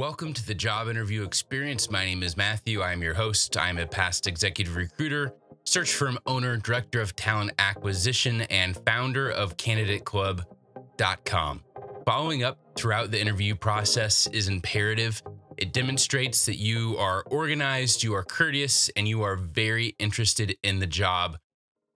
Welcome to the job interview experience. My name is Matthew. I am your host. I am a past executive recruiter, search firm owner, director of talent acquisition, and founder of candidateclub.com. Following up throughout the interview process is imperative. It demonstrates that you are organized, you are courteous, and you are very interested in the job.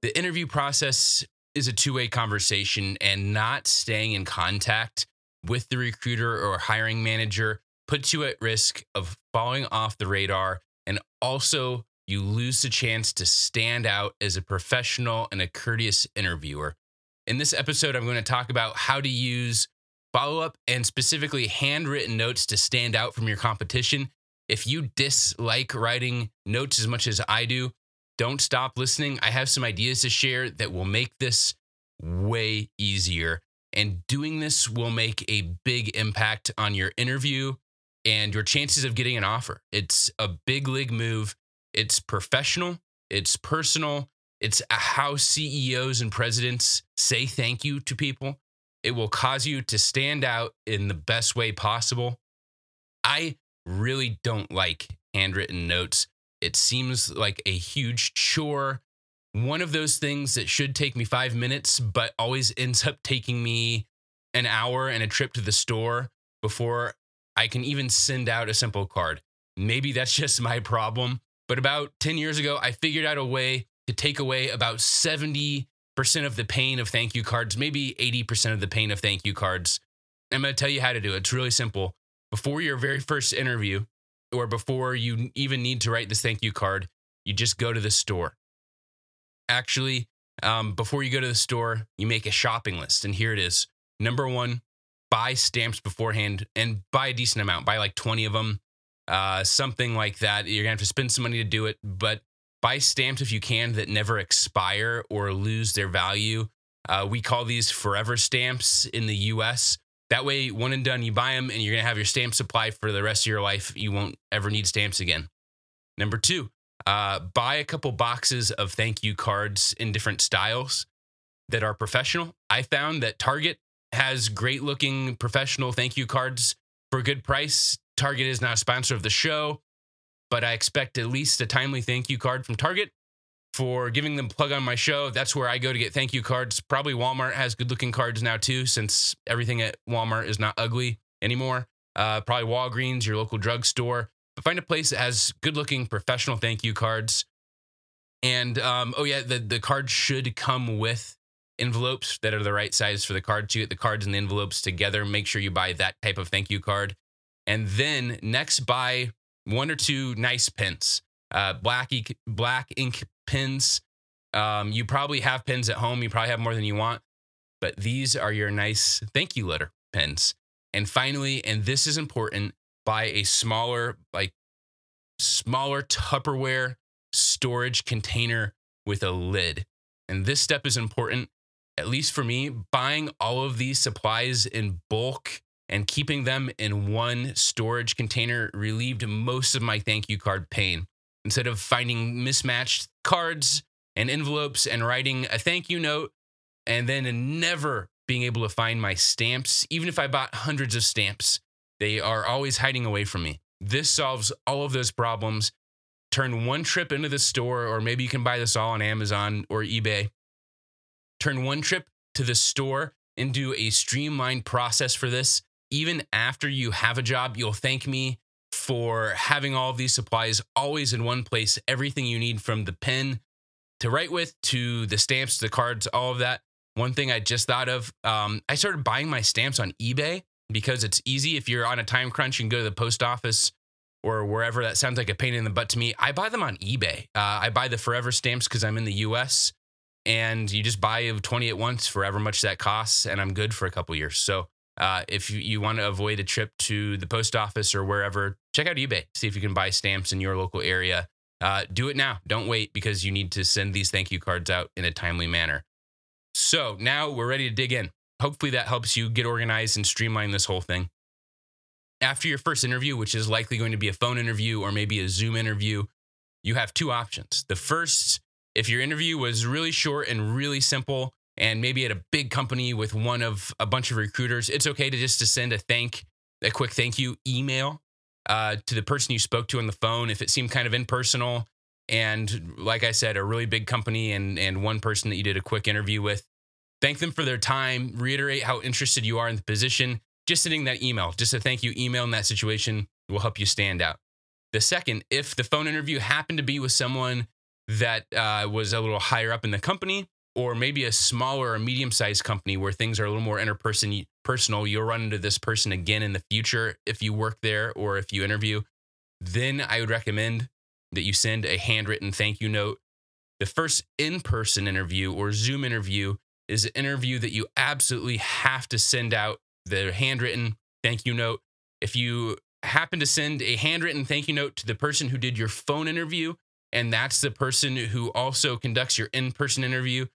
The interview process is a two way conversation, and not staying in contact with the recruiter or hiring manager puts you at risk of falling off the radar and also you lose the chance to stand out as a professional and a courteous interviewer. In this episode, I'm going to talk about how to use follow up and specifically handwritten notes to stand out from your competition. If you dislike writing notes as much as I do, don't stop listening. I have some ideas to share that will make this way easier. And doing this will make a big impact on your interview and your chances of getting an offer. It's a big league move. It's professional, it's personal, it's how CEOs and presidents say thank you to people. It will cause you to stand out in the best way possible. I really don't like handwritten notes. It seems like a huge chore. One of those things that should take me five minutes, but always ends up taking me an hour and a trip to the store before I can even send out a simple card. Maybe that's just my problem. But about 10 years ago, I figured out a way to take away about 70% of the pain of thank you cards, maybe 80% of the pain of thank you cards. I'm going to tell you how to do it. It's really simple. Before your very first interview, or before you even need to write this thank you card, you just go to the store. Actually, um, before you go to the store, you make a shopping list. And here it is. Number one, buy stamps beforehand and buy a decent amount, buy like 20 of them, uh, something like that. You're going to have to spend some money to do it, but buy stamps if you can that never expire or lose their value. Uh, we call these forever stamps in the US. That way, one and done, you buy them and you're going to have your stamp supply for the rest of your life. You won't ever need stamps again. Number two, uh, buy a couple boxes of thank you cards in different styles that are professional. I found that Target has great looking professional thank you cards for a good price. Target is not a sponsor of the show, but I expect at least a timely thank you card from Target for giving them plug on my show. That's where I go to get thank you cards. Probably Walmart has good looking cards now too, since everything at Walmart is not ugly anymore. Uh, probably Walgreens, your local drugstore. But find a place that has good looking professional thank you cards. And um, oh yeah, the the card should come with envelopes that are the right size for the card to get the cards and the envelopes together. Make sure you buy that type of thank you card. And then next, buy one or two nice pens, uh, black, ink, black ink pens. Um, you probably have pens at home. You probably have more than you want, but these are your nice thank you letter pens. And finally, and this is important, buy a smaller, like smaller Tupperware storage container with a lid. And this step is important at least for me, buying all of these supplies in bulk and keeping them in one storage container relieved most of my thank you card pain. Instead of finding mismatched cards and envelopes and writing a thank you note and then never being able to find my stamps, even if I bought hundreds of stamps, they are always hiding away from me. This solves all of those problems. Turn one trip into the store, or maybe you can buy this all on Amazon or eBay turn one trip to the store and do a streamlined process for this. Even after you have a job, you'll thank me for having all of these supplies always in one place. Everything you need from the pen to write with to the stamps, the cards, all of that. One thing I just thought of, um, I started buying my stamps on eBay because it's easy. If you're on a time crunch, you go to the post office or wherever. That sounds like a pain in the butt to me. I buy them on eBay. Uh, I buy the forever stamps because I'm in the US and you just buy 20 at once for however much that costs and i'm good for a couple years. So uh, if you, you want to avoid a trip to the post office or wherever check out ebay see if you can buy stamps in your local area. Uh, do it now. Don't wait because you need to send these thank you cards out in a timely manner. So now we're ready to dig in. Hopefully that helps you get organized and streamline this whole thing. After your first interview which is likely going to be a phone interview or maybe a zoom interview you have two options. The first if your interview was really short and really simple and maybe at a big company with one of a bunch of recruiters, it's okay to just to send a thank a quick thank you email uh, to the person you spoke to on the phone if it seemed kind of impersonal. And like I said, a really big company and and one person that you did a quick interview with. Thank them for their time. Reiterate how interested you are in the position. Just sending that email, just a thank you email in that situation will help you stand out. The second, if the phone interview happened to be with someone that uh, was a little higher up in the company, or maybe a smaller or medium sized company where things are a little more interperson personal, you'll run into this person again in the future if you work there or if you interview. Then I would recommend that you send a handwritten thank you note. The first in person interview or Zoom interview is an interview that you absolutely have to send out the handwritten thank you note. If you happen to send a handwritten thank you note to the person who did your phone interview, and that's the person who also conducts your in person interview,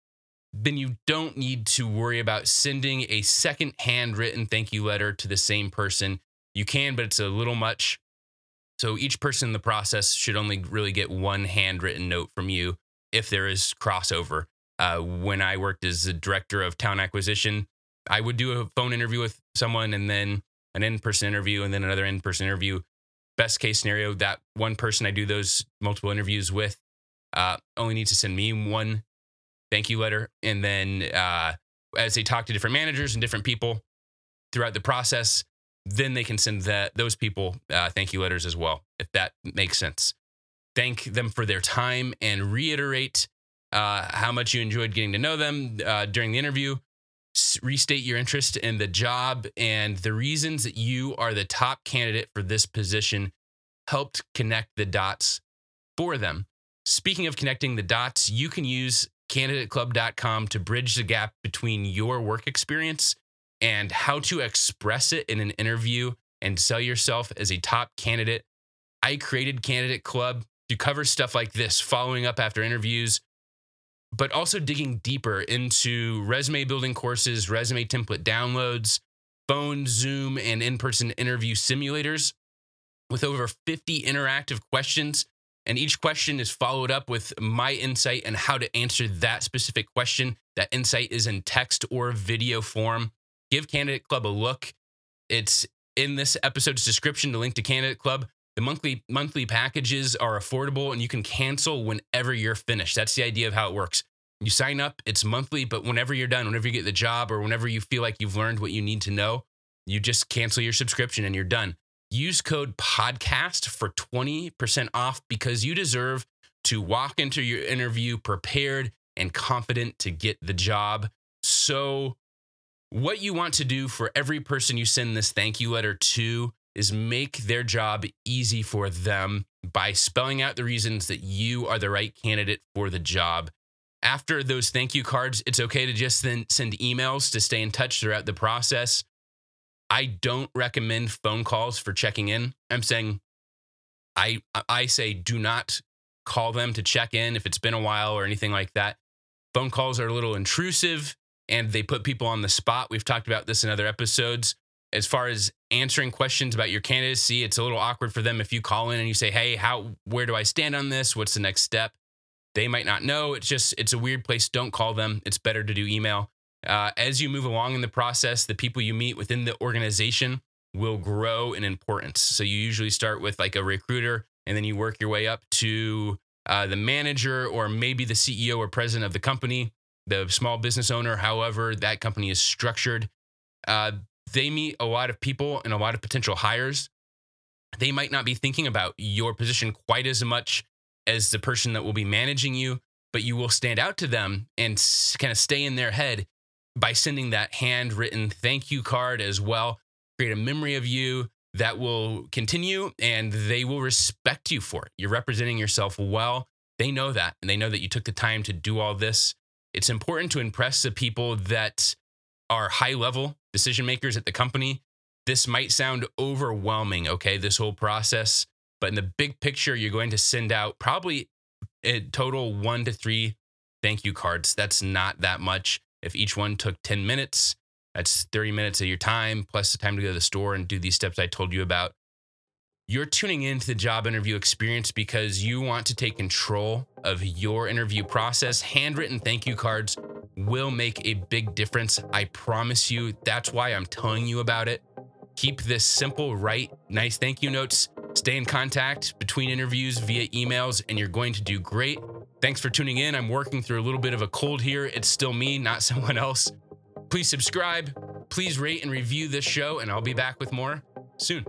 then you don't need to worry about sending a second handwritten thank you letter to the same person. You can, but it's a little much. So each person in the process should only really get one handwritten note from you if there is crossover. Uh, when I worked as the director of talent acquisition, I would do a phone interview with someone and then an in person interview and then another in person interview. Best case scenario, that one person I do those multiple interviews with uh, only needs to send me one thank you letter. And then uh, as they talk to different managers and different people throughout the process, then they can send that those people uh, thank you letters as well, if that makes sense. Thank them for their time and reiterate uh, how much you enjoyed getting to know them uh, during the interview. Restate your interest in the job and the reasons that you are the top candidate for this position helped connect the dots for them. Speaking of connecting the dots, you can use candidateclub.com to bridge the gap between your work experience and how to express it in an interview and sell yourself as a top candidate. I created Candidate Club to cover stuff like this, following up after interviews, but also digging deeper into resume building courses, resume template downloads, phone, Zoom, and in person interview simulators with over 50 interactive questions and each question is followed up with my insight and how to answer that specific question. That insight is in text or video form. Give Candidate Club a look. It's in this episode's description, to link to Candidate Club. The monthly monthly packages are affordable and you can cancel whenever you're finished. That's the idea of how it works. You sign up, it's monthly, but whenever you're done, whenever you get the job or whenever you feel like you've learned what you need to know, you just cancel your subscription and you're done. Use code podcast for 20% off because you deserve to walk into your interview prepared and confident to get the job. So, what you want to do for every person you send this thank you letter to is make their job easy for them by spelling out the reasons that you are the right candidate for the job. After those thank you cards, it's okay to just then send emails to stay in touch throughout the process. I don't recommend phone calls for checking in. I'm saying I I say do not call them to check in if it's been a while or anything like that. Phone calls are a little intrusive and they put people on the spot. We've talked about this in other episodes. As far as answering questions about your candidacy, it's a little awkward for them if you call in and you say, "Hey, how where do I stand on this? What's the next step?" They might not know. It's just it's a weird place. Don't call them. It's better to do email. Uh, as you move along in the process, the people you meet within the organization will grow in importance. So you usually start with like a recruiter, and then you work your way up to uh, the manager or maybe the CEO or president of the company, the small business owner, however that company is structured. Uh, they meet a lot of people and a lot of potential hires. They might not be thinking about your position quite as much as the person that will be managing you, but you will stand out to them and kind of stay in their head by sending that handwritten thank you card as well. Create a memory of you that will continue and they will respect you for it. You're representing yourself well. They know that and they know that you took the time to do all this. It's important to impress the people that are high level decision makers at the company. This might sound overwhelming, okay, this whole process, but in the big picture, you're going to send out probably a total one to three thank you cards. That's not that much. If each one took 10 minutes, that's 30 minutes of your time plus the time to go to the store and do these steps I told you about. You're tuning into the job interview experience because you want to take control of your interview process. Handwritten thank you cards will make a big difference. I promise you. That's why I'm telling you about it. Keep this simple, write nice thank you notes Stay in contact between interviews via emails, and you're going to do great. Thanks for tuning in. I'm working through a little bit of a cold here. It's still me, not someone else. Please subscribe. Please rate and review this show, and I'll be back with more soon.